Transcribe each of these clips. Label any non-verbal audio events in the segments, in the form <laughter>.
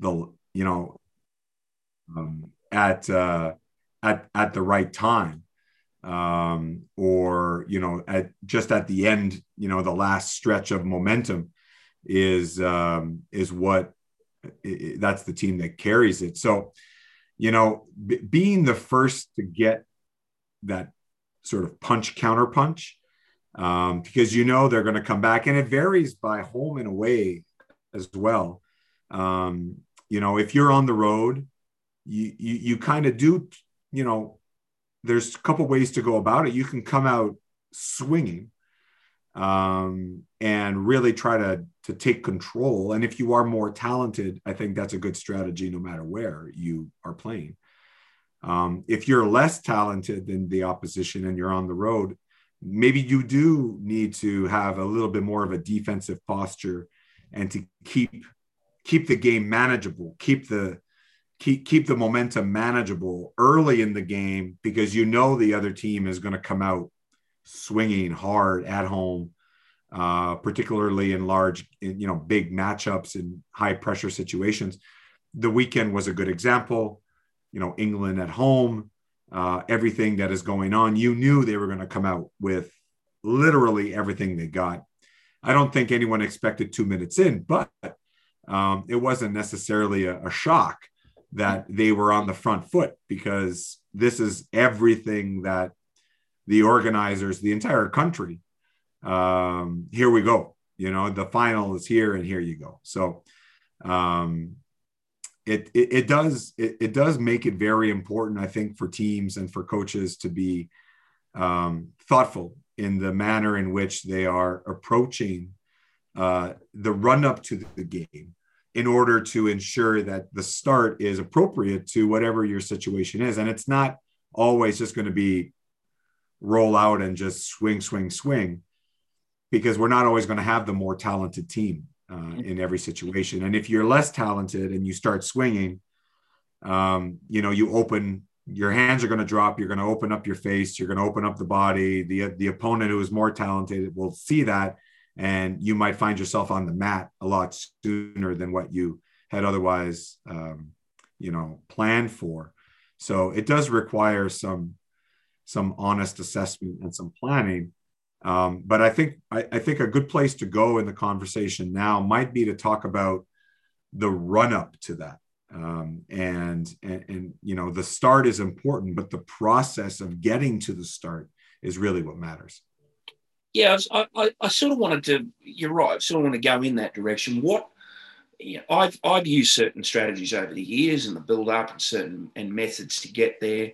the you know um, at uh, at at the right time um, or you know at just at the end you know the last stretch of momentum is um, is what it, that's the team that carries it. So you know b- being the first to get that sort of punch counter punch um, because you know they're going to come back and it varies by home and away as well. Um, you know if you're on the road you you, you kind of do you know there's a couple ways to go about it. You can come out swinging um, and really try to to take control. And if you are more talented i think that's a good strategy no matter where you are playing. Um, if you're less talented than the opposition and you're on the road maybe you do need to have a little bit more of a defensive posture and to keep keep the game manageable keep the keep keep the momentum manageable early in the game because you know the other team is going to come out swinging hard at home uh, particularly in large you know big matchups in high pressure situations. The weekend was a good example you know england at home uh, everything that is going on. You knew they were going to come out with literally everything they got. I don't think anyone expected two minutes in but um, it wasn't necessarily a, a shock that they were on the front foot because this is everything that the organizers, the entire country, um, here we go. You know, the final is here, and here you go. So, um, it, it, it does it, it does make it very important, I think, for teams and for coaches to be um, thoughtful in the manner in which they are approaching uh, the run up to the game in order to ensure that the start is appropriate to whatever your situation is. And it's not always just going to be roll out and just swing, swing, swing, because we're not always going to have the more talented team uh, in every situation. And if you're less talented and you start swinging, um, you know, you open your hands are going to drop. You're going to open up your face. You're going to open up the body. The the opponent who is more talented will see that and you might find yourself on the mat a lot sooner than what you had otherwise um, you know planned for. So it does require some some honest assessment and some planning. Um, but i think I, I, think a good place to go in the conversation now might be to talk about the run up to that. Um, and, and and you know the start is important but the process of getting to the start is really what matters yeah, I, I, I, sort of wanted to. You're right. I sort of want to go in that direction. What you know, I've I've used certain strategies over the years and the build up and certain and methods to get there.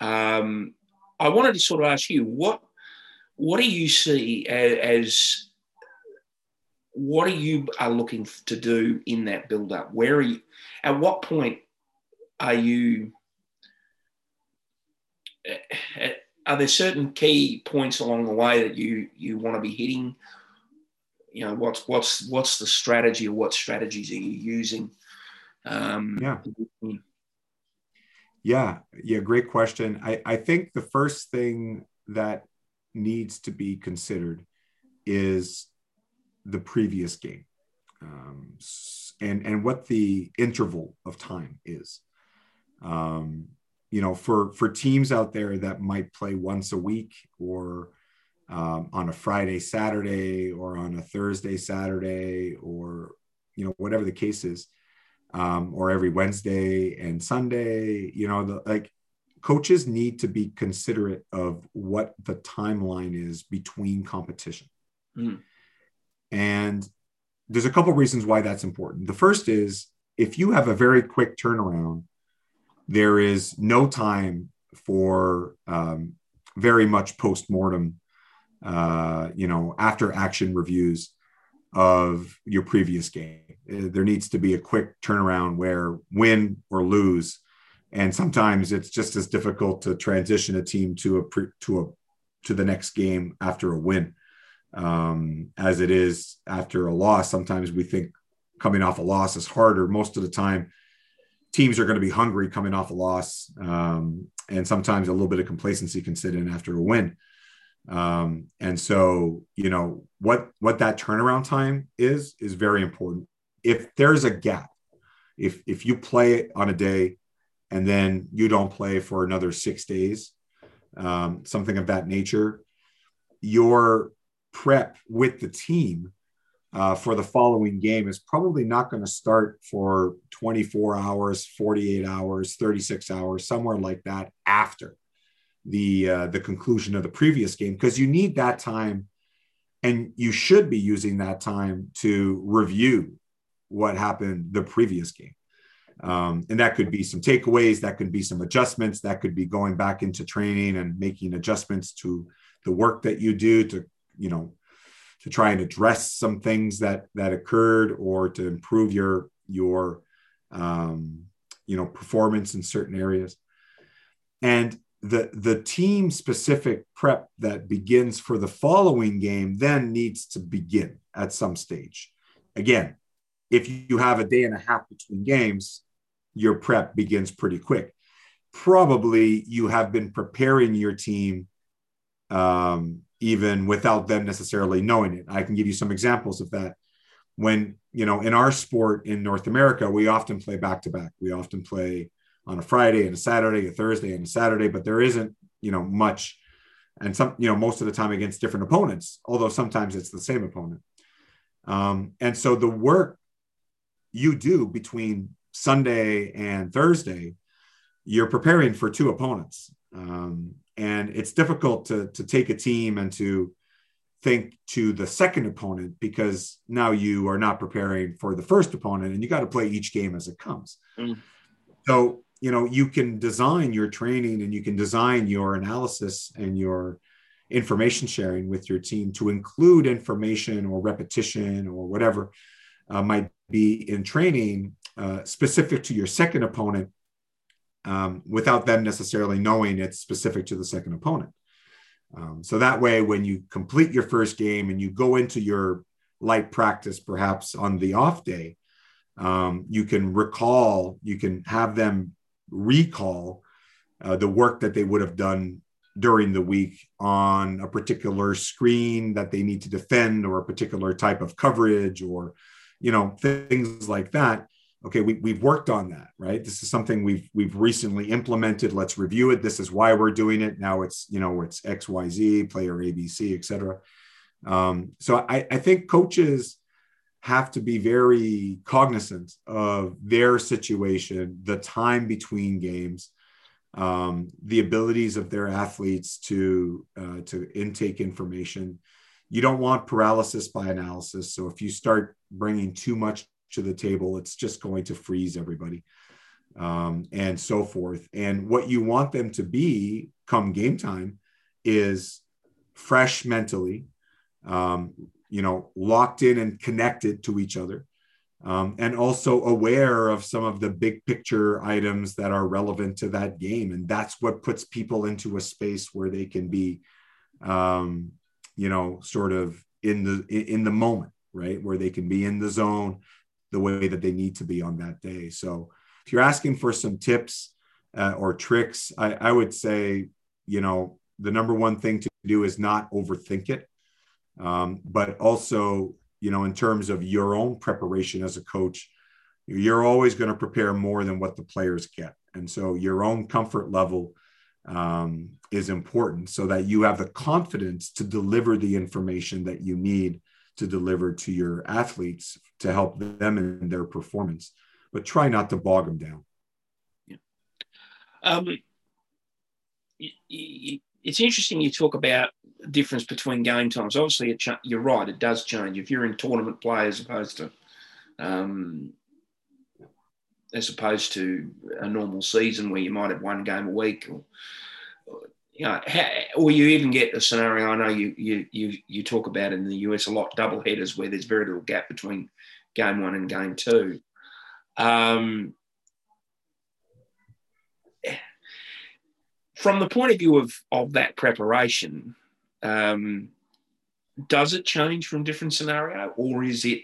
Um, I wanted to sort of ask you what what do you see as, as what are you are looking to do in that build up? Where are you? At what point are you? Are there certain key points along the way that you you want to be hitting? You know, what's what's what's the strategy or what strategies are you using? Um, yeah. Yeah, yeah, great question. I, I think the first thing that needs to be considered is the previous game um, and, and what the interval of time is. Um, you know, for for teams out there that might play once a week or um, on a Friday, Saturday, or on a Thursday, Saturday, or you know, whatever the case is, um, or every Wednesday and Sunday, you know, the, like coaches need to be considerate of what the timeline is between competition. Mm. And there's a couple reasons why that's important. The first is if you have a very quick turnaround there is no time for um, very much post-mortem uh, you know after action reviews of your previous game. Uh, there needs to be a quick turnaround where win or lose. And sometimes it's just as difficult to transition a team to a pre, to a to the next game after a win. Um, as it is after a loss sometimes we think coming off a loss is harder. Most of the time teams are going to be hungry coming off a loss, um, and sometimes a little bit of complacency can sit in after a win. Um, and so, you know what what that turnaround time is is very important. If there's a gap, if if you play on a day and then you don't play for another six days, um, something of that nature, your prep with the team uh, for the following game is probably not going to start for 24 hours, 48 hours, 36 hours, somewhere like that after the uh, the conclusion of the previous game because you need that time and you should be using that time to review what happened the previous game. Um, and that could be some takeaways that could be some adjustments that could be going back into training and making adjustments to the work that you do to you know to try and address some things that that occurred or to improve your your um, you know performance in certain areas. And the the team specific prep that begins for the following game then needs to begin at some stage. Again if you have a day and a half between games your prep begins pretty quick. Probably you have been preparing your team um, even without them necessarily knowing it. I can give you some examples of that. When, you know, in our sport in North America, we often play back to back. We often play on a Friday and a Saturday, a Thursday and a Saturday, but there isn't, you know, much and some, you know, most of the time against different opponents, although sometimes it's the same opponent. Um, and so the work you do between Sunday and Thursday, you're preparing for two opponents. Um, and it's difficult to to take a team and to think to the second opponent because now you are not preparing for the first opponent and you got to play each game as it comes mm. so you know you can design your training and you can design your analysis and your information sharing with your team to include information or repetition or whatever uh, might be in training uh, specific to your second opponent um, without them necessarily knowing it's specific to the second opponent. Um, so that way, when you complete your first game and you go into your light practice, perhaps on the off day, um, you can recall, you can have them recall uh, the work that they would have done during the week on a particular screen that they need to defend or a particular type of coverage or you know things like that okay we, we've worked on that right? This is something we've we've recently implemented. Let's review it. This is why we're doing it. Now it's you know it's xyz player abc etc um, so I, I think coaches have to be very cognizant of their situation the time between games um, the abilities of their athletes to uh, to intake information. You don't want paralysis by analysis. So if you start bringing too much to the table, it's just going to freeze everybody um, and so forth. And what you want them to be come game time is fresh mentally, um, you know, locked in and connected to each other. Um, and also aware of some of the big picture items that are relevant to that game. And that's what puts people into a space where they can be, um, you know, sort of in the in the moment, right? Where they can be in the zone, the way that they need to be on that day. So if you're asking for some tips uh, or tricks, I, I, would say, you know, the number one thing to do is not overthink it. Um, but also, you know, in terms of your own preparation as a coach, you're always going to prepare more than what the players get. And so your own comfort level um, is important so that you have the confidence to deliver the information that you need to deliver to your athletes to help them in their performance, but try not to bog them down. Yeah. Um, it's interesting you talk about the difference between game times. Obviously, ch- you're right; it does change. If you're in tournament play as opposed to um, as opposed to a normal season where you might have one game a week or you know, or you even get a scenario. I know you you you you talk about in the US a lot double headers where there's very little gap between game one and game two. Um, from the point of view of of that preparation, um, does it change from different scenario, or is it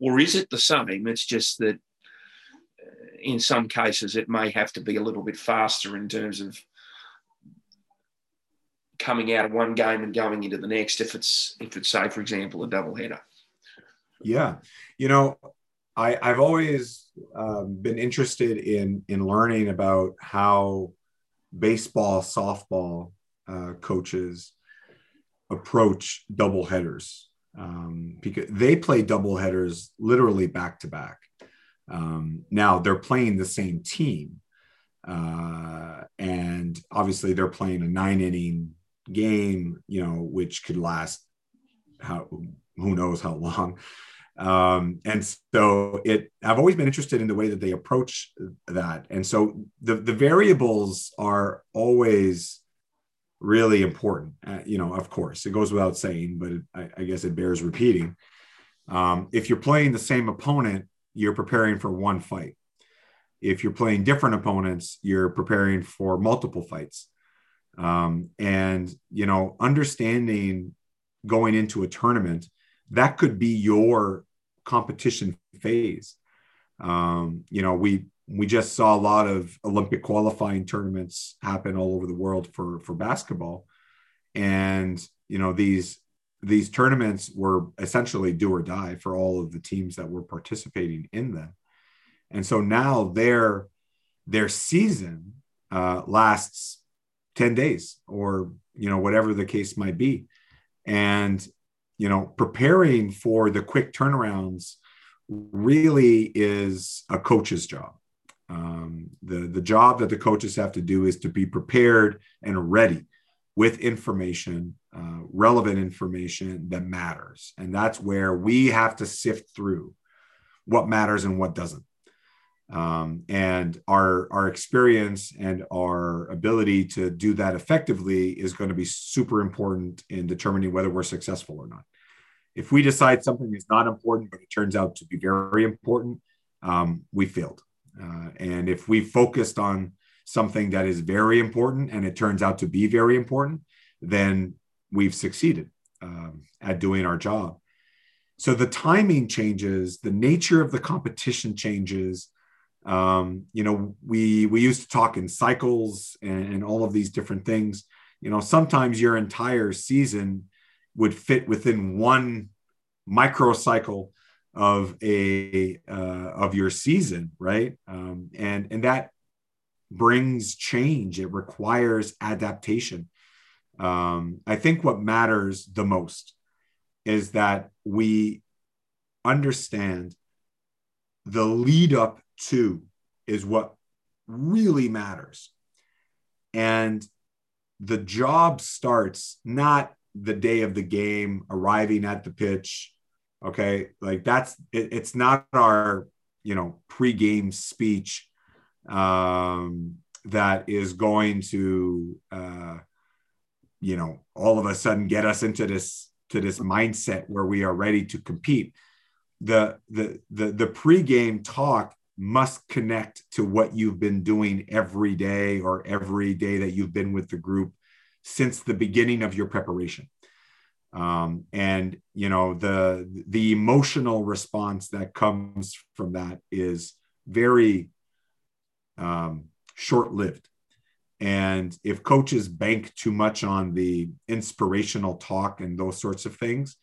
or is it the same? It's just that uh, in some cases it may have to be a little bit faster in terms of coming out of one game and going into the next if it's if it's say for example a double header yeah. You know I, I've always um, been interested in in learning about how baseball, softball uh, coaches approach double headers um, because they play double headers literally back to back. Um, now they're playing the same team, uh, and obviously they're playing a nine inning game, you know, which could last how who knows how long. Um, and so it I've always been interested in the way that they approach that. And so the the variables are always really important. Uh, you know, of course, it goes without saying, but it, I, I, guess it bears repeating. Um, if you're playing the same opponent, you're preparing for one fight. If you're playing different opponents, you're preparing for multiple fights. Um, and you know, understanding going into a tournament that could be your competition phase. Um, you know, we we just saw a lot of Olympic qualifying tournaments happen all over the world for for basketball, and you know these these tournaments were essentially do or die for all of the teams that were participating in them, and so now their their season uh, lasts ten days or you know whatever the case might be, and you know preparing for the quick turnarounds really is a coach's job. Um, the the job that the coaches have to do is to be prepared and ready with information uh, relevant information that matters. And that's where we have to sift through what matters and what doesn't um, and our our experience and our ability to do that effectively is going to be super important in determining whether we're successful or not if we decide something is not important but it turns out to be very important um, we failed uh, and if we focused on something that is very important and it turns out to be very important, then we've succeeded um, at doing our job. So the timing changes, the nature of the competition changes. Um, you know, we we used to talk in cycles and, and all of these different things. You know, sometimes your entire season would fit within one microcycle of a uh, of your season, right? Um, and and that brings change. It requires adaptation. Um, I think what matters the most is that we understand the lead up to is what really matters. And the job starts not the day of the game, arriving at the pitch, Okay. Like that's, it, it's not our, you know, pregame speech um, that is going to, uh, you know, all of a sudden get us into this, to this mindset where we are ready to compete. The, the, the, the pregame talk must connect to what you've been doing every day or every day that you've been with the group since the beginning of your preparation. Um, and you know the the emotional response that comes from that is very um, short-lived. And if coaches bank too much on the inspirational talk and those sorts of things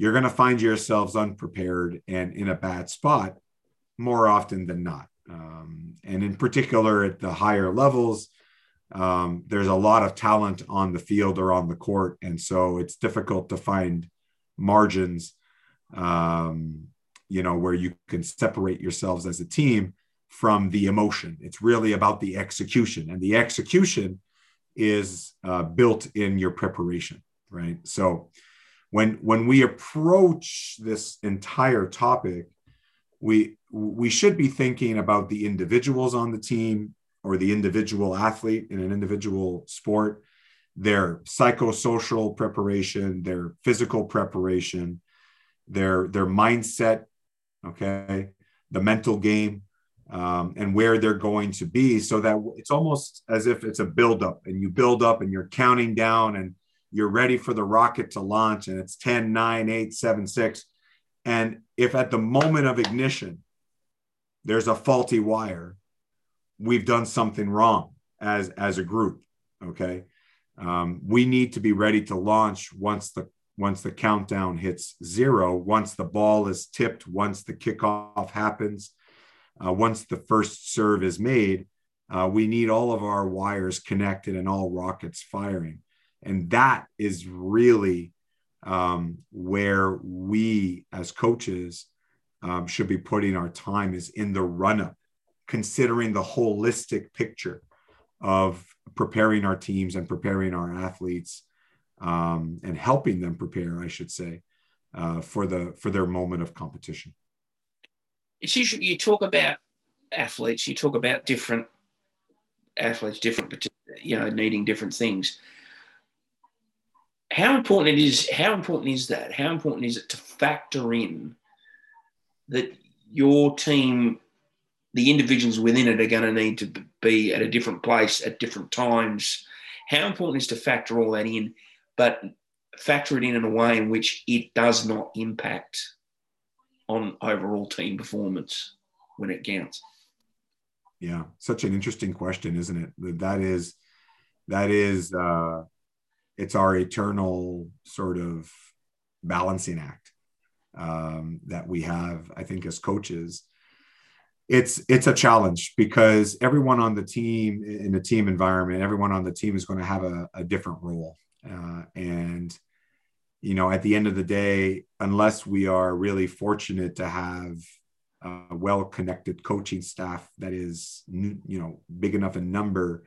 you're going to find yourselves unprepared and in a bad spot more often than not um, and in particular at the higher levels um, there's a lot of talent on the field or on the court, and so it's difficult to find margins, um, you know, where you can separate yourselves as a team from the emotion. It's really about the execution, and the execution is uh, built in your preparation, right? So when when we approach this entire topic, we we should be thinking about the individuals on the team or the individual athlete in an individual sport, their psychosocial preparation, their physical preparation, their their mindset, okay, the mental game, um, and where they're going to be, so that it's almost as if it's a buildup, and you build up, and you're counting down, and you're ready for the rocket to launch, and it's 10, 9, 8, 7, 6. And if at the moment of ignition, there's a faulty wire, we've done something wrong as as a group okay um, we need to be ready to launch once the once the countdown hits zero, once the ball is tipped, once the kickoff happens, uh, once the first serve is made, uh, we need all of our wires connected and all rockets firing. And that is really um, where we as coaches um, should be putting our time is in the run up, considering the holistic picture of preparing our teams and preparing our athletes um, and helping them prepare, I should say, uh, for the for their moment of competition. It's usually you talk about athletes, you talk about different athletes, different you know needing different things. How important it is? How important is that? How important is it to factor in that your team, the individuals within it, are going to need to be at a different place at different times? How important is to factor all that in? but factor it in in a way in which it does not impact on overall team performance when it counts. Yeah, such an interesting question, isn't it? That is, that is, uh, it's our eternal sort of balancing act um, that we have. I think as coaches, it's it's a challenge because everyone on the team in a team environment, everyone on the team is going to have a, a different role. Uh, and, you know, at the end of the day, unless we are really fortunate to have a well connected coaching staff that is, you know, big enough in number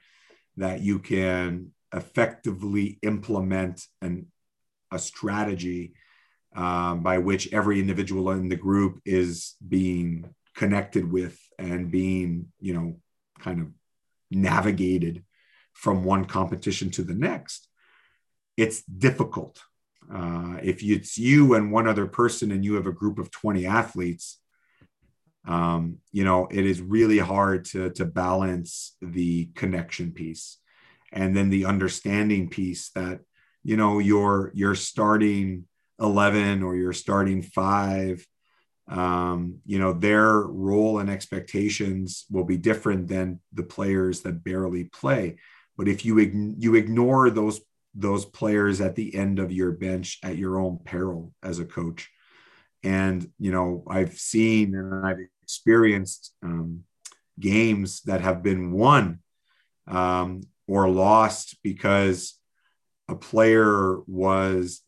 that you can effectively implement an, a strategy um, by which every individual in the group is being connected with and being, you know, kind of navigated from one competition to the next it's difficult. Uh, if it's you and one other person and you have a group of 20 athletes, um, you know, it is really hard to, to balance the connection piece and then the understanding piece that, you know, you're, you're starting 11 or you're starting five, um, you know, their role and expectations will be different than the players that barely play. But if you, you ignore those those players at the end of your bench at your own peril as a coach. And, you know, I've seen and I've experienced um, games that have been won um, or lost because a player was,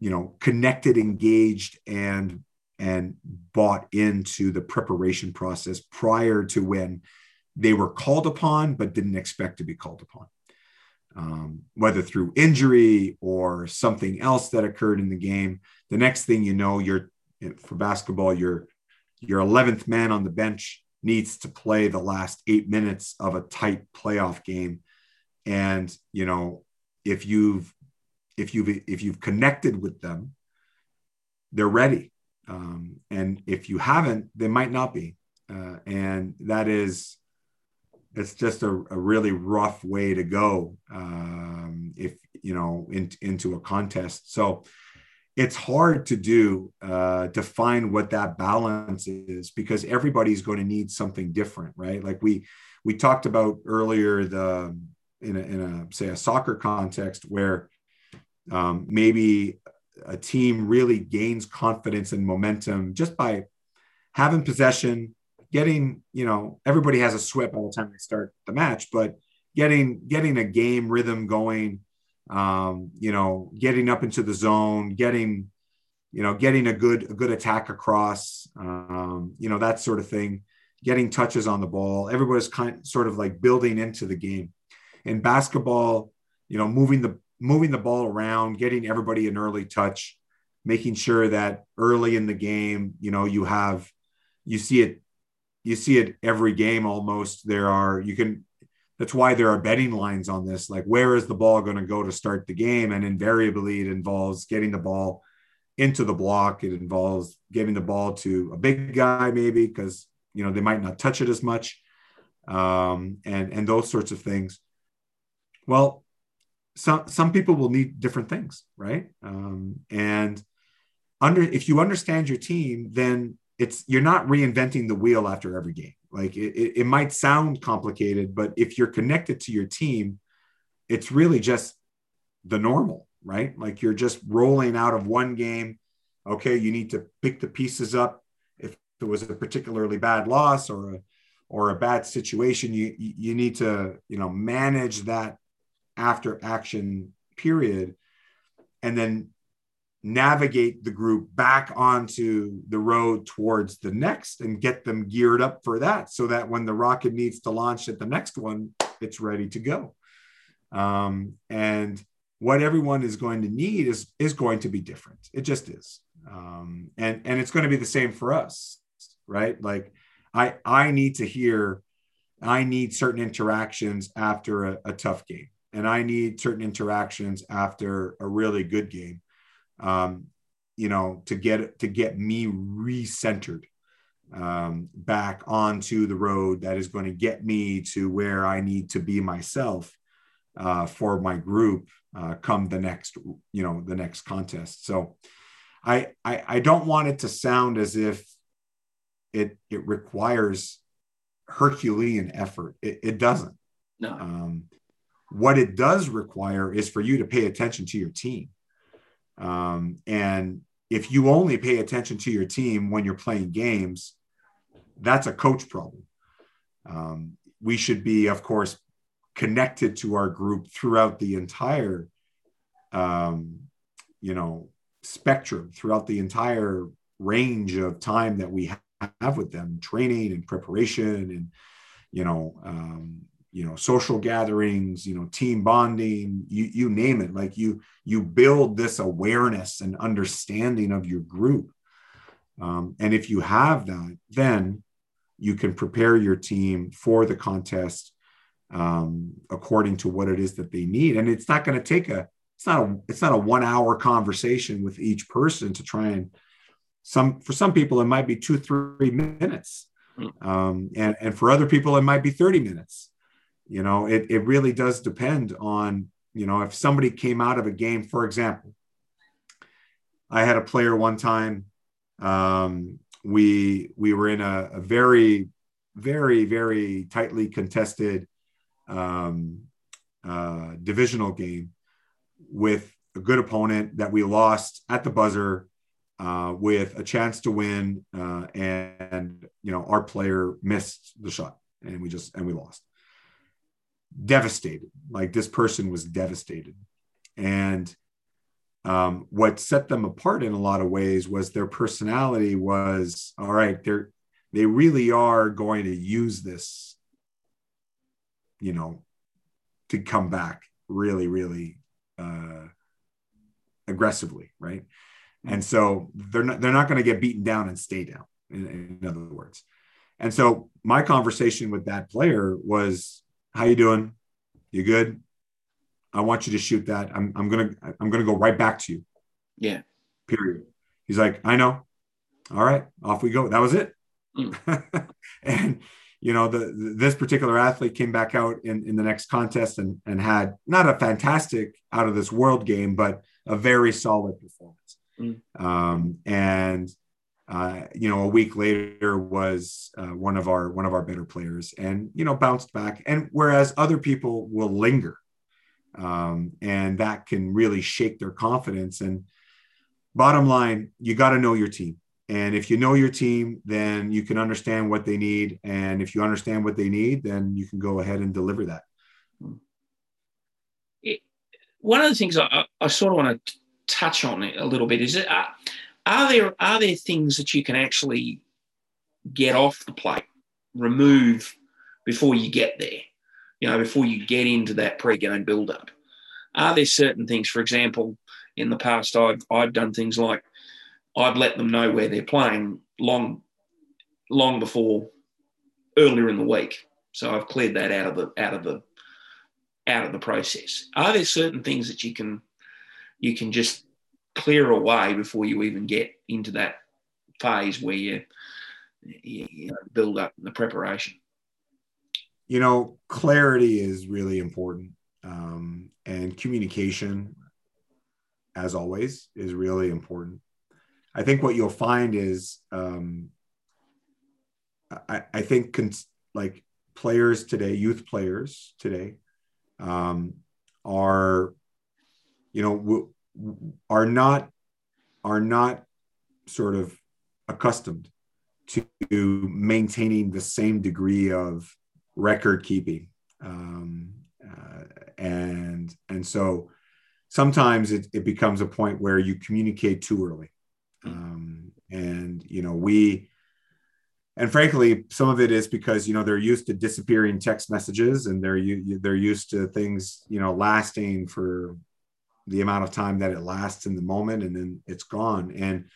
you know, connected, engaged, and and bought into the preparation process prior to when they were called upon but didn't expect to be called upon um, whether through injury or something else that occurred in the game. The next thing you know, you're for basketball, your your 11th man on the bench needs to play the last eight minutes of a tight playoff game, and you know if you've if you've if you've connected with them, they're ready, um, and if you haven't, they might not be, uh, and that is it's just a, a really rough way to go um, if you know in, into a contest. So it's hard to do uh, to find what that balance is because everybody's going to need something different right? Like we we talked about earlier the in a, in a say a soccer context where um, maybe a team really gains confidence and momentum just by having possession getting, you know, everybody has a sweat by the time they start the match, but getting getting a game rhythm going, um, you know, getting up into the zone, getting, you know, getting a good a good attack across, um, you know, that sort of thing, getting touches on the ball. Everybody's kind sort of like building into the game. In basketball, you know, moving the moving the ball around, getting everybody an early touch, making sure that early in the game, you know, you have you see it you see it every game almost. There are you can that's why there are betting lines on this. Like where is the ball going to go to start the game? And invariably it involves getting the ball into the block. It involves giving the ball to a big guy, maybe, because you know they might not touch it as much. Um, and and those sorts of things. Well, some some people will need different things, right? Um, and under if you understand your team, then it's you're not reinventing the wheel after every game. Like it, it, might sound complicated, but if you're connected to your team, it's really just the normal, right? Like you're just rolling out of one game. Okay, you need to pick the pieces up. If it was a particularly bad loss or a or a bad situation, you you need to you know manage that after action period, and then navigate the group back onto the road towards the next and get them geared up for that so that when the rocket needs to launch at the next one it's ready to go. Um, and what everyone is going to need is is going to be different. It just is. Um, and and it's going to be the same for us right? Like i i need to hear i need certain interactions after a, a tough game and i need certain interactions after a really good game um, you know, to get to get me recentered um, back onto the road that is going to get me to where I need to be myself uh, for my group uh, come the next, you know, the next contest. So I, I I don't want it to sound as if it it requires Herculean effort. It, it doesn't. No. Um, what it does require is for you to pay attention to your team. Um, and if you only pay attention to your team when you're playing games, that's a coach problem. Um, we should be, of course, connected to our group throughout the entire, um, you know, spectrum, throughout the entire range of time that we have with them, training and preparation, and you know, um, you know social gatherings you know team bonding you you name it. Like you you build this awareness and understanding of your group. Um, and if you have that then you can prepare your team for the contest um, according to what it is that they need. And it's not going to take a it's not a it's not a one hour conversation with each person to try and some for some people it might be two three minutes. Hmm. um, and and for other people it might be 30 minutes you know, it, it really does depend on, you know, if somebody came out of a game, for example, I had a player one time. Um, we we were in a, a very, very, very tightly contested um, uh, divisional game with a good opponent that we lost at the buzzer uh, with a chance to win, uh, and, and you know our player missed the shot, and we just and we lost devastated. Like this person was devastated. And um, what set them apart in a lot of ways was their personality was all right, they're they really are going to use this, you know, to come back really, really uh, aggressively, right? And so they're not they're not going to get beaten down and stay down. In, in other words, and so my conversation with that player was how you doing? You good? I want you to shoot that. I'm, I'm gonna I'm gonna go right back to you. Yeah. Period. He's like, I know. All right, off we go. That was it. Mm. <laughs> and you know, the, this particular athlete came back out in, in the next contest and, and had not a fantastic out of this world game, but a very solid performance. Mm. Um, and uh, you know, a week later was uh, one of our one of our better players, and you know, bounced back. And whereas other people will linger, um, and that can really shake their confidence. And bottom line, you got to know your team. And if you know your team, then you can understand what they need. And if you understand what they need, then you can go ahead and deliver that. It, one of the things I, I, sort of want to touch on a little bit is that. Uh, are there are there things that you can actually get off the plate, remove before you get there? You know, before you get into that pre-game build-up. Are there certain things, for example, in the past I've I've done things like I've let them know where they're playing long long before earlier in the week. So I've cleared that out of the out of the out of the process. Are there certain things that you can you can just clear away before you even get into that phase where you, you know, build up the preparation. You know, clarity is really important, um, and communication, as always, is really important. I think what you'll find is, um, I, I think, cons- like players today, youth players today, um, are, you know, are not are not sort of accustomed to maintaining the same degree of record keeping. Um, uh, and and so sometimes it, it becomes a point where you communicate too early. Um, and you know we and frankly some of it is because you know they're used to disappearing text messages and they're you they're used to things you know lasting for the amount of time that it lasts in the moment and then it's gone. And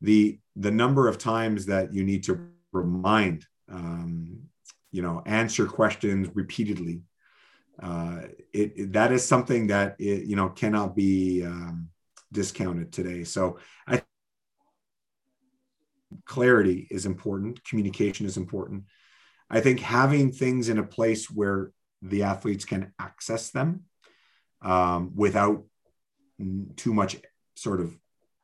the the number of times that you need to remind um, you know answer questions repeatedly uh, it, it, that is something that it, you know cannot be um, discounted today. So i clarity is important communication is important. I think having things in a place where the athletes can access them um, without too much sort of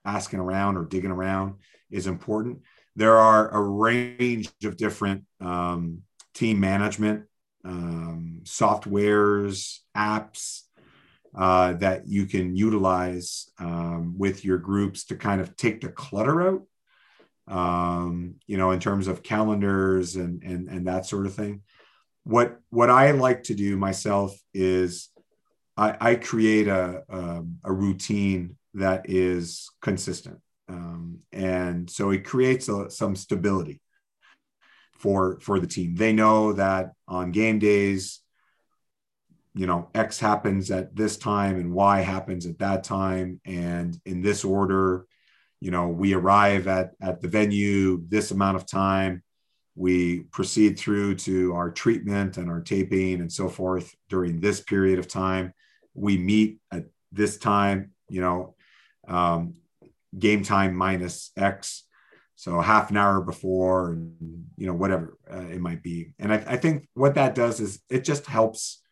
asking around or digging around is important. There are a range of different um, team management um, softwares, apps uh, that you can utilize um, with your groups to kind of take the clutter out. Um, you know, in terms of calendars and and and that sort of thing. What what I like to do myself is I, I create a, a, a routine that is consistent. Um, and so it creates a, some stability for for the team. They know that on game days, you know, X happens at this time and Y happens at that time, and in this order, you know, we arrive at at the venue this amount of time. We proceed through to our treatment and our taping and so forth during this period of time we meet at this time, you know, um, game time minus X. So half an hour before, and you know, whatever uh, it might be. And I, I, think what that does is it just helps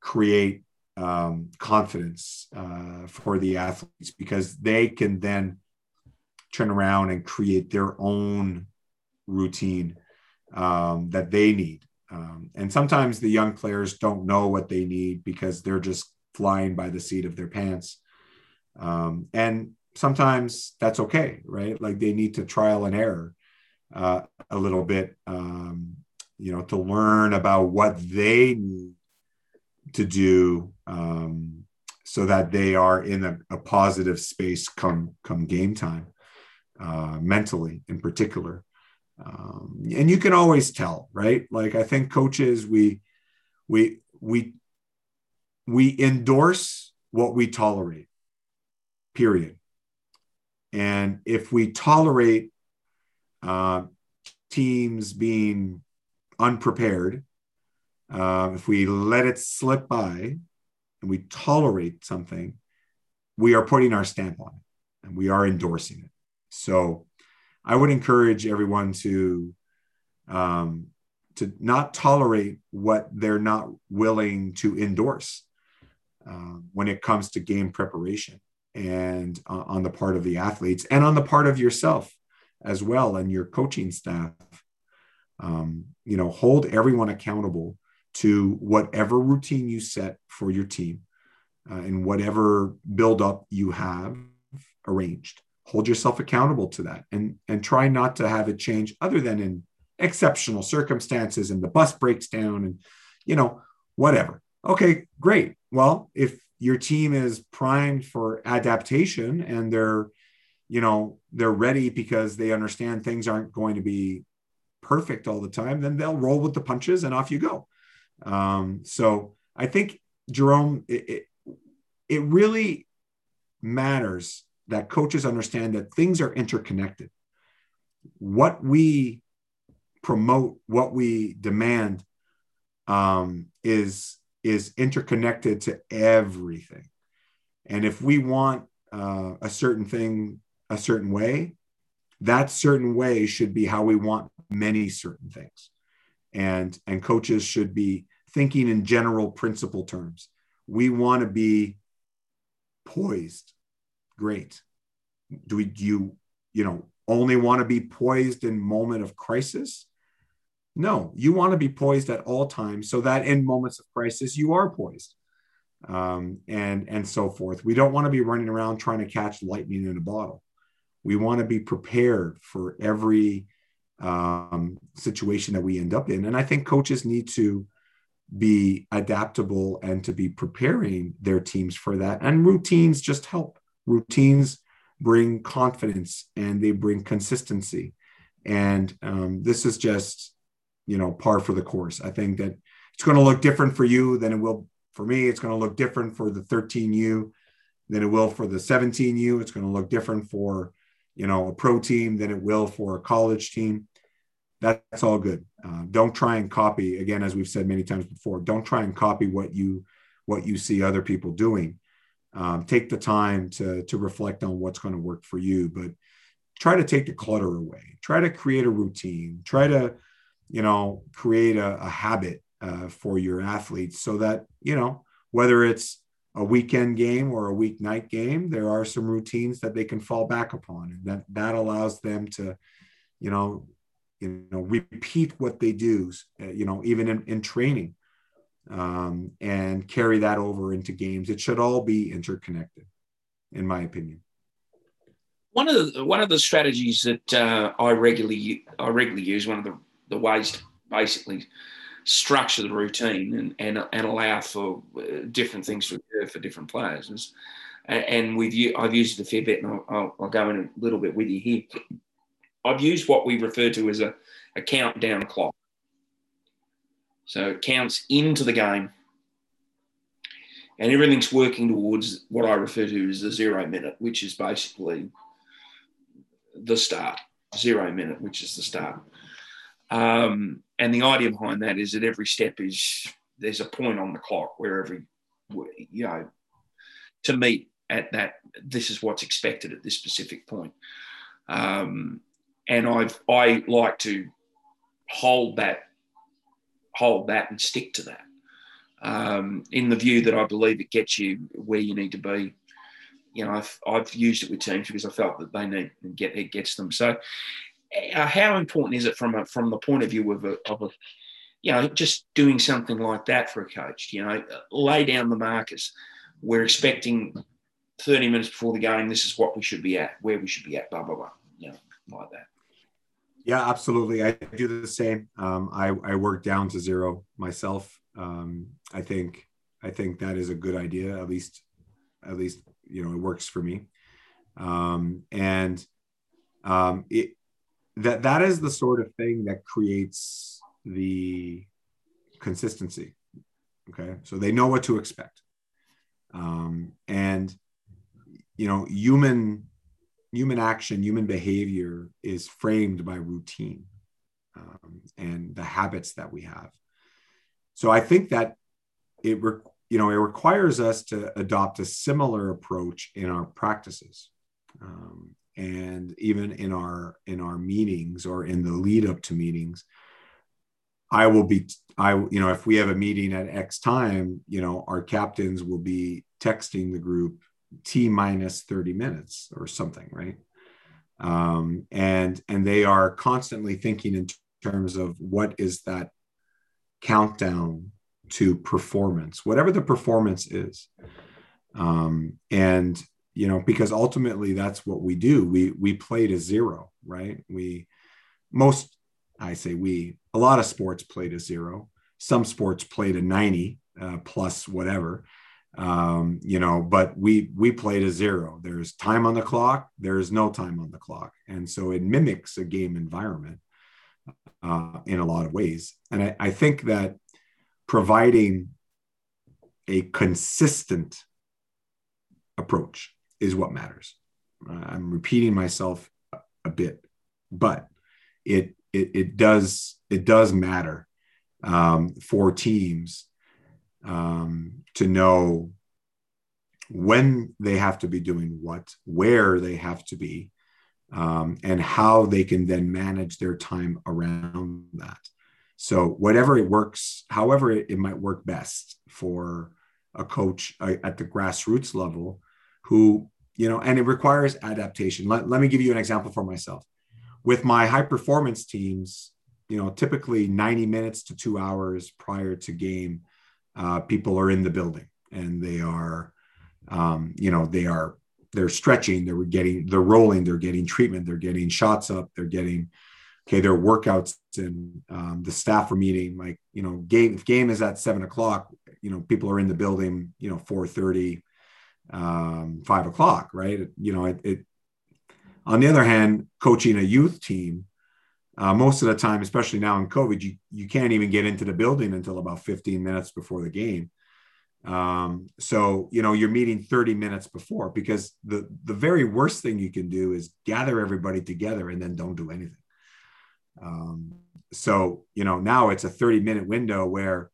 create um, confidence uh, for the athletes because they can then turn around and create their own routine um, that they need. Um, and sometimes the young players don't know what they need because they're just flying by the seat of their pants. Um, and sometimes that's okay, right? Like they need to trial and error uh, a little bit, um, you know, to learn about what they need to do um, so that they are in a, a, positive space come come game time, uh, mentally in particular. Um, and you can always tell, right? Like I think coaches, we we we we endorse what we tolerate, period. And if we tolerate uh, teams being unprepared, uh, if we let it slip by and we tolerate something, we are putting our stamp on it and we are endorsing it. So I would encourage everyone to um, to not tolerate what they're not willing to endorse uh, when it comes to game preparation and uh, on the part of the athletes and on the part of yourself as well and your coaching staff um, you know hold everyone accountable to whatever routine you set for your team uh, and whatever build up you have arranged hold yourself accountable to that and and try not to have it change other than in exceptional circumstances and the bus breaks down and you know whatever. Okay great well, if your team is primed for adaptation and they're, you know, they're ready because they understand things aren't going to be perfect all the time, then they'll roll with the punches and off you go. Um, so I think Jerome, it, it, it really matters that coaches understand that things are interconnected. What we promote, what we demand, um, is is interconnected to everything. And if we want uh, a certain thing a certain way, that certain way should be how we want many certain things. And, and coaches should be thinking in general principle terms. We want to be poised. Great. Do we do you, you know, only want to be poised in moment of crisis? No, you want to be poised at all times so that in moments of crisis, you are poised. um, and and so forth. We don't want to be running around trying to catch lightning in a bottle. We want to be prepared for every um, situation that we end up in, and I think coaches need to be adaptable and to be preparing their teams for that. And routines just help. Routines bring confidence and they bring consistency. And um, this is just, you know, par for the course. I think that it's going to look different for you than it will for me. It's going to look different for the 13U than it will for the 17U. It's going to look different for, you know, a pro team than it will for a college team. That's all good. Uh, don't try and copy again, as we've said many times before. Don't try and copy what you what you see other people doing. Um, take the time to to reflect on what's going to work for you, but try to take the clutter away. Try to create a routine. Try to, you know, create a, a habit uh, for your athletes so that you know whether it's a weekend game or a weeknight game there are some routines that they can fall back upon and that that allows them to you know you know repeat what they do uh, you know even in, in training um, and carry that over into games. It should all be interconnected in my opinion. One of the one of the strategies that uh, I regularly I regularly use one of the, the ways to basically structure the routine and, and, and allow for uh, different things to occur for different players. And we've you I've used it a fair bit, and I'll, I'll, go in a little bit with you here. I've used what we refer to as a, a countdown clock. So it counts into the game, and everything's working towards what I refer to as the zero minute, which is basically the start. Zero minute, which is the start. Um, and the idea behind that is that every step is there's a point on the clock where every you know to meet at that this is what's expected at this specific point. Um, and i've i like to hold that hold that and stick to that. Um, in the view that i believe it gets you where you need to be. You know i've, I've used it with teams because i felt that they need to get it gets them. So how important is it from a, from the point of view of a, of a you know just doing something like that for a coach? You know lay down the markers. We're expecting 30 minutes before the game this is what we should be at where we should be at blah blah blah you know like that. Yeah absolutely. I do the same. Um, I, I work down to zero myself. Um, i think i think that is a good idea at least at least you know it works for me. Um, and um, it, that that is the sort of thing that creates the consistency okay? So they know what to expect. Um, and you know human human action human behavior is framed by routine um, and the habits that we have. So i think that it re- you know it requires us to adopt a similar approach in our practices. Um, and even in our in our meetings or in the lead up to meetings i will be i you know if we have a meeting at x time you know our captains will be texting the group t minus 30 minutes or something right? Um, and and they are constantly thinking in terms of what is that countdown to performance whatever the performance is. Um, and you know because ultimately that's what we do. We we play to zero right? We most i say we a lot of sports play to zero. Some sports play to 90 uh, plus whatever. Um, you know but we we play to zero. There's time on the clock there's no time on the clock. And so it mimics a game environment uh, in a lot of ways. And I, I think that providing a consistent approach is what matters. Uh, I'm repeating myself a, bit, but it, it it does it does matter um, for teams um, to know when they have to be doing what, where they have to be, um, and how they can then manage their time around that. So whatever it works, however it, it might work best for a coach uh, at the grassroots level who, you know, and it requires adaptation. Let, let me give you an example for myself. With my high performance teams, you know, typically 90 minutes to two hours prior to game, uh, people are in the building. and they are, um, you know, they are they're stretching, they're getting, they're rolling, they're getting treatment, they're getting shots up, they're getting, okay, their workouts and um, the staff are meeting. Like, you know, game if game is at seven o'clock, you know, people are in the building, you know, four thirty, um, five o'clock, right? You know, it, it. On the other hand, coaching a youth team, uh, most of the time, especially now in COVID, you you can't even get into the building until about fifteen minutes before the game. Um, so you know you're meeting 30 minutes before because the the very worst thing you can do is gather everybody together and then don't do anything. Um, so you know now it's a 30 minute window where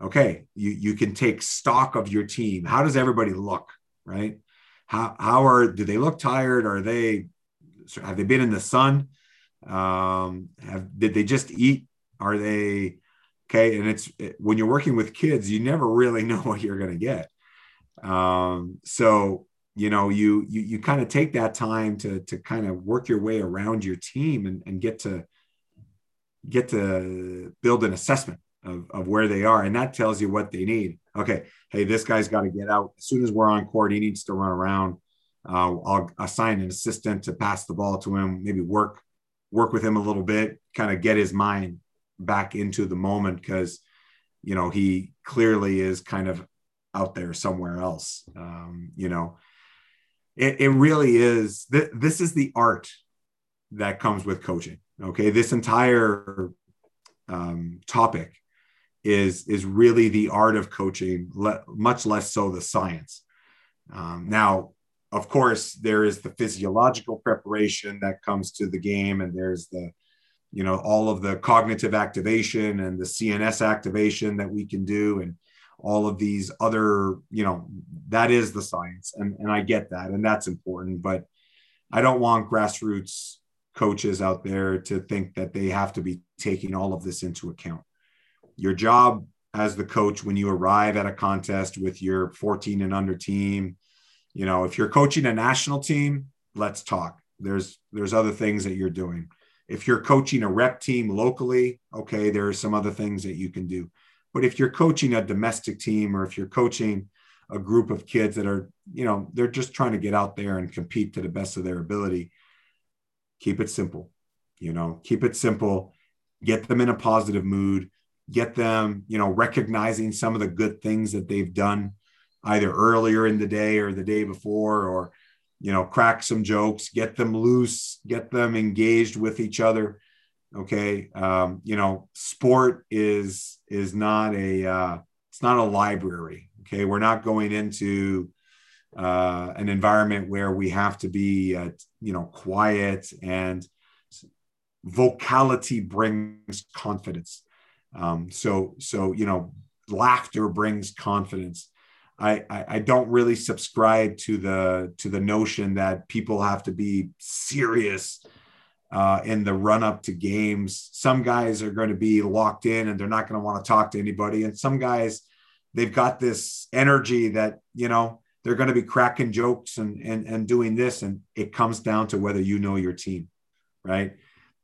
okay you you can take stock of your team. How does everybody look? Right? How how are do they look tired? Are they have they been in the sun? Um, have did they just eat? Are they Okay. And it's when you're working with kids, you never really <laughs> know what you're going to get. Um, so, you know, you, you, you kind of take that time to, to kind of work your way around your team and, and get to, get to build an assessment of, of where they are. And that tells you what they need. Okay. Hey, this guy's got to get out as soon as we're on court. He needs to run around. Uh, I'll assign an assistant to pass the ball to him, maybe work, work with him a little bit, kind of get his mind back into the moment because you know he clearly is kind of out there somewhere else um, you know it, it really is th- this is the art that comes with coaching okay this entire um, topic is is really the art of coaching le- much less so the science. Um, now of course there is the physiological preparation that comes to the game and there's the you know all of the cognitive activation and the cns activation that we can do and all of these other you know that is the science and, and i get that and that's important but i don't want grassroots coaches out there to think that they have to be taking all of this into account your job as the coach when you arrive at a contest with your 14 and under team you know if you're coaching a national team let's talk there's there's other things that you're doing if you're coaching a rep team locally, okay, there are some other things that you can do. But if you're coaching a domestic team or if you're coaching a group of kids that are, you know, they're just trying to get out there and compete to the best of their ability, keep it simple. You know, keep it simple, get them in a positive mood, get them, you know, recognizing some of the good things that they've done either earlier in the day or the day before or you know, crack some jokes, get them loose, get them engaged with each other. Okay, um, you know, sport is is not a uh, it's not a library. Okay, we're not going into uh, an environment where we have to be uh, you know quiet and vocality brings confidence. Um, so so you know, laughter brings confidence I, I, don't really subscribe to the to the notion that people have to be serious uh, in the run up to games. Some guys are going to be locked in and they're not going to want to talk to anybody, and some guys they've got this energy that you know they're going to be cracking jokes and and and doing this, and it comes down to whether you know your team, right?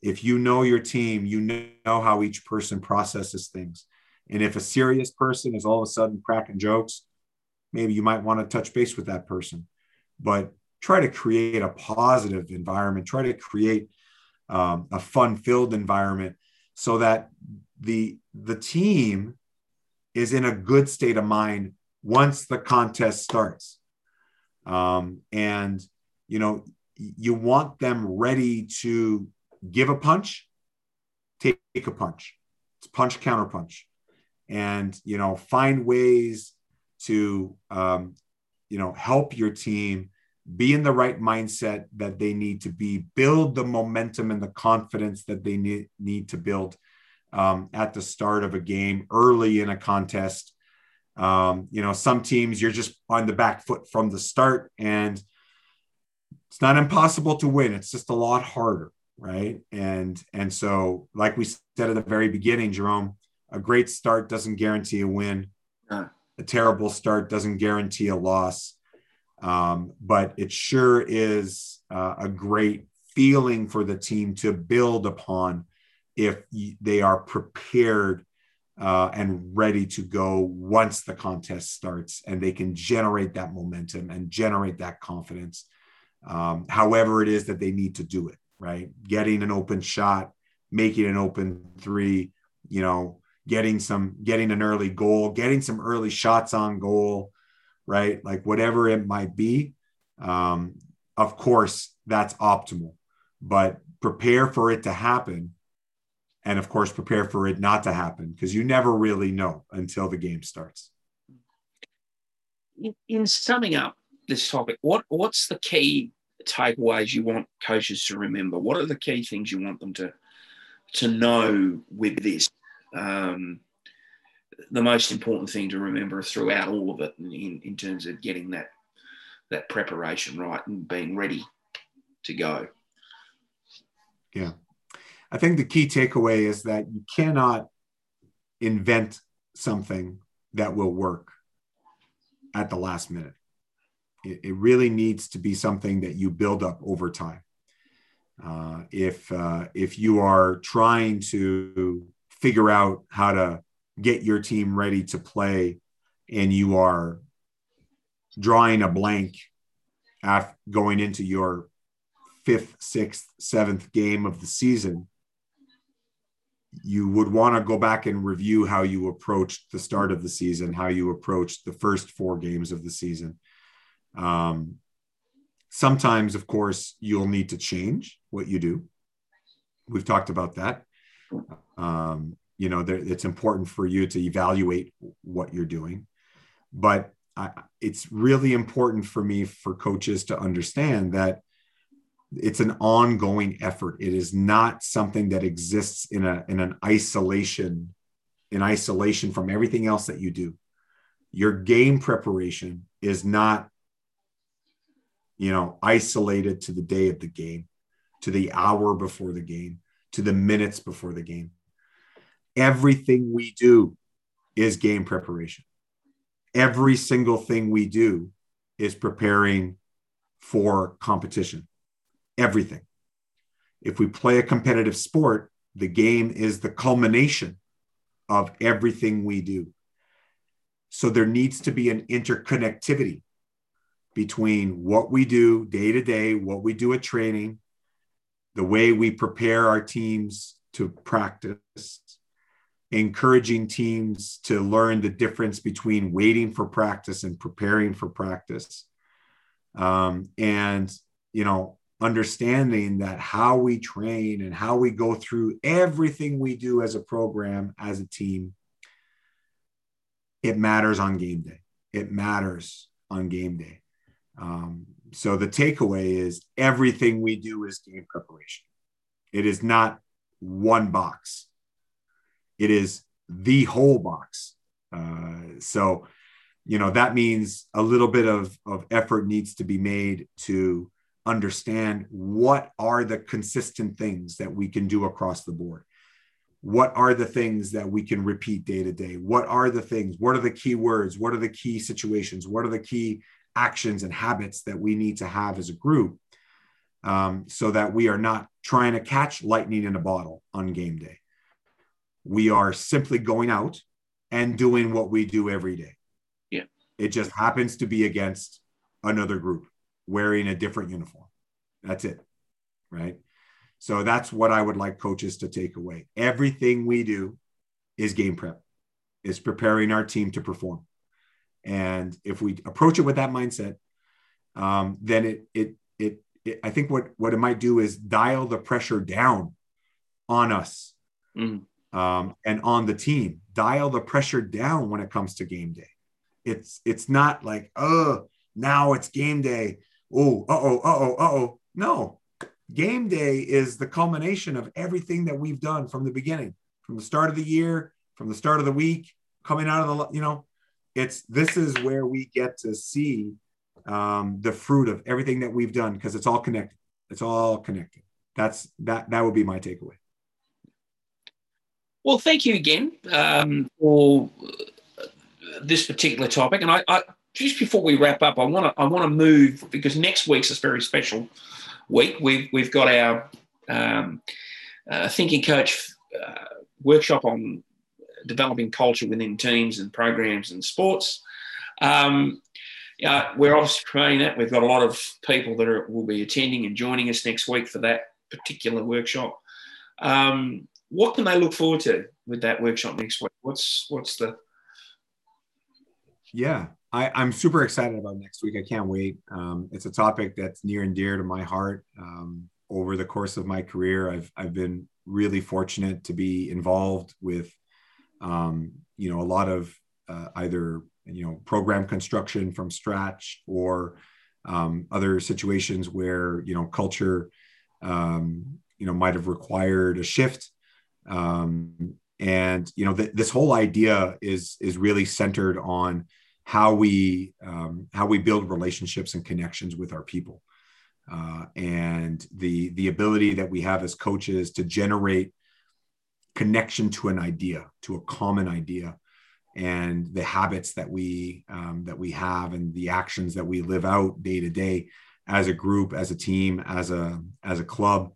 If you know your team, you know how each person processes things. And if a serious person is all of a sudden cracking jokes, maybe you might want to touch base with that person but try to create a positive environment try to create um, a fun filled environment so that the the team is in a good state of mind once the contest starts um, and you know you want them ready to give a punch take, a punch. It's punch counter punch. And you know find ways to um, you know help your team be in the right mindset that they need to be build the momentum and the confidence that they need, need to build um, at the start of a game early in a contest. Um, you know some teams you're just on the back foot from the start and it's not impossible to win. It's just a lot harder right? And and so like we said at the very beginning jerome a great start doesn't guarantee a win. A terrible start doesn't guarantee a loss, um, but it sure is uh, a great feeling for the team to build upon if they are prepared uh, and ready to go once the contest starts and they can generate that momentum and generate that confidence. Um, however it is that they need to do it right? Getting an open shot making an open three you know getting some getting an early goal getting some early shots on goal right? Like whatever it might be um, of course that's optimal. But prepare for it to happen and of course prepare for it not to happen because you never really know until the game starts. In, in summing up this topic what what's the key takeaways you want coaches to remember? What are the key things you want them to to know with this? Um, the most important thing to remember throughout all of it in, in terms of getting that that preparation right and being ready to go. Yeah. I think the key takeaway is that you cannot invent something that will work at the last minute. It, it really needs to be something that you build up over time. Uh, if uh, if you are trying to figure out how to get your team ready to play, and you are drawing a blank after going into your fifth, sixth, seventh game of the season, you would want to go back and review how you approached the start of the season, how you approached the first four games of the season. Um, sometimes, of course, you'll need to change what you do. We've talked about that. Um, you know, there, it's important for you to evaluate what you're doing, but I, it's really important for me for coaches to understand that it's an ongoing effort it is not something that exists in a in an isolation in isolation from everything else that you do your game preparation is not you know isolated to the day of the game to the hour before the game to the minutes before the game everything we do is game preparation every single thing we do is preparing for competition everything. If we play a competitive sport, the game is the culmination of everything we do. So there needs to be an interconnectivity between what we do day to day, what we do at training, the way we prepare our teams to practice, encouraging teams to learn the difference between waiting for practice and preparing for practice. Um, and, you know, understanding that how we train and how we go through everything we do as a program, as a team, it matters on game day. It matters on game day. Um, so the takeaway is everything we do is game preparation. It is not one box. It is the whole box. Uh, so, you know, that means a little bit of, of effort needs to be made to understand what are the consistent things that we can do across the board what are the things that we can repeat day to day what are the things what are the key words what are the key situations what are the key actions and habits that we need to have as a group um, so that we are not trying to catch lightning in a bottle on game day we are simply going out and doing what we do every day yeah it just happens to be against another group wearing a different uniform. That's it. Right. So that's what I would like coaches to take away. Everything we do is game prep, is preparing our team to perform. And if we approach it with that mindset, um, then it, it, it, it, I think what, what it might do is dial the pressure down on us mm. um, and on the team, dial the pressure down when it comes to game day. It's, it's not like, oh, now it's game day oh, uh oh, uh oh, uh oh. No, game day is the culmination of everything that we've done from the beginning, from the start of the year, from the start of the week, coming out of the, you know, it's this is where we get to see um, the fruit of everything that we've done because it's all connected. It's all connected. That's that. That would be my takeaway. Well, thank you again um, for this particular topic, and I, I just before we wrap up, I want to I want to move because next week's a very special week. We've we've got our um, uh, thinking coach uh, workshop on developing culture within teams and programs and sports. Um, yeah, we're obviously promoting that. We've got a lot of people that are, will be attending and joining us next week for that particular workshop. Um, what can they look forward to with that workshop next week? What's what's the yeah I, am super excited about next week. I can't wait. Um, it's a topic that's near and dear to my heart. Um, over the course of my career, I've I've been really fortunate to be involved with, um, you know, a lot of uh, either you know program construction from scratch or um, other situations where you know culture, um, you know, might have required a shift. Um, and you know, th- this whole idea is is really centered on how we um, how we build relationships and connections with our people uh, and the the ability that we have as coaches to generate connection to an idea to a common idea and the habits that we um, that we have and the actions that we live out day to day as a group as a team as a as a club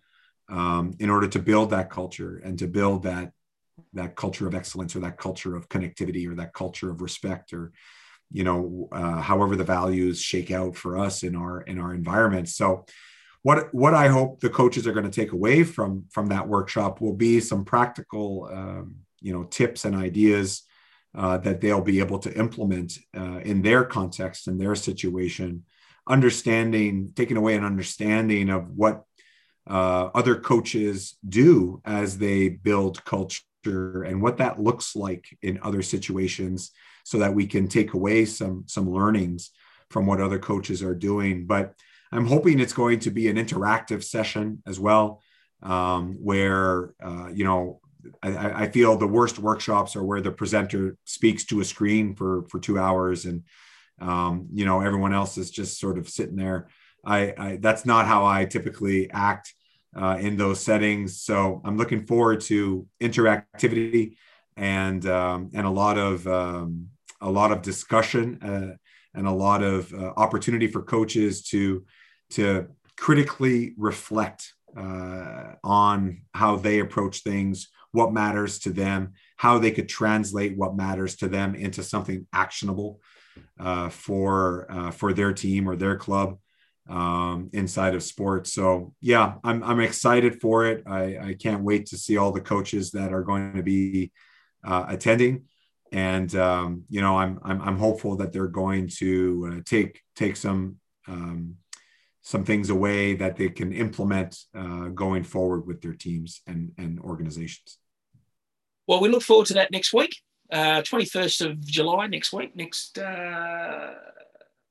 um, in order to build that culture and to build that that culture of excellence or that culture of connectivity or that culture of respect or you know uh, however the values shake out for us in our in our environment. So what what i hope the coaches are going to take away from from that workshop will be some practical um, you know tips and ideas uh, that they'll be able to implement uh, in their context and their situation understanding taking away an understanding of what uh, other coaches do as they build culture and what that looks like in other situations so that we can take away some some learnings from what other coaches are doing. But I'm hoping it's going to be an interactive session as well, um, where uh, you know I, I, feel the worst workshops are where the presenter speaks to a screen for for two hours and um, you know everyone else is just sort of sitting there. I, I that's not how I typically act uh, in those settings. So I'm looking forward to interactivity and um, and a lot of um, a lot of discussion uh, and a lot of uh, opportunity for coaches to to critically reflect uh, on how they approach things, what matters to them, how they could translate what matters to them into something actionable uh, for uh, for their team or their club um, inside of sports. So yeah, I'm I'm excited for it. I, I can't wait to see all the coaches that are going to be uh, attending, and um, you know I'm, I'm, I'm hopeful that they're going to uh, take take some um, some things away that they can implement uh, going forward with their teams and and organizations. Well, we look forward to that next week, uh, 21st of July next week. Next, uh,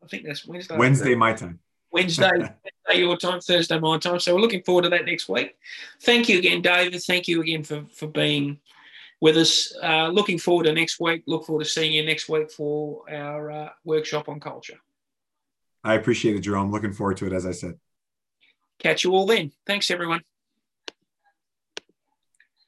I think that's Wednesday. Wednesday, my time. Wednesday, <laughs> Wednesday your time, Thursday my time. So we're looking forward to that next week. Thank you again, David. Thank you again for for being with us. Uh, looking forward to next week. Look forward to seeing you next week for our uh, workshop on culture. I appreciate it, Jerome. Looking forward to it, as I said. Catch you all then. Thanks, everyone.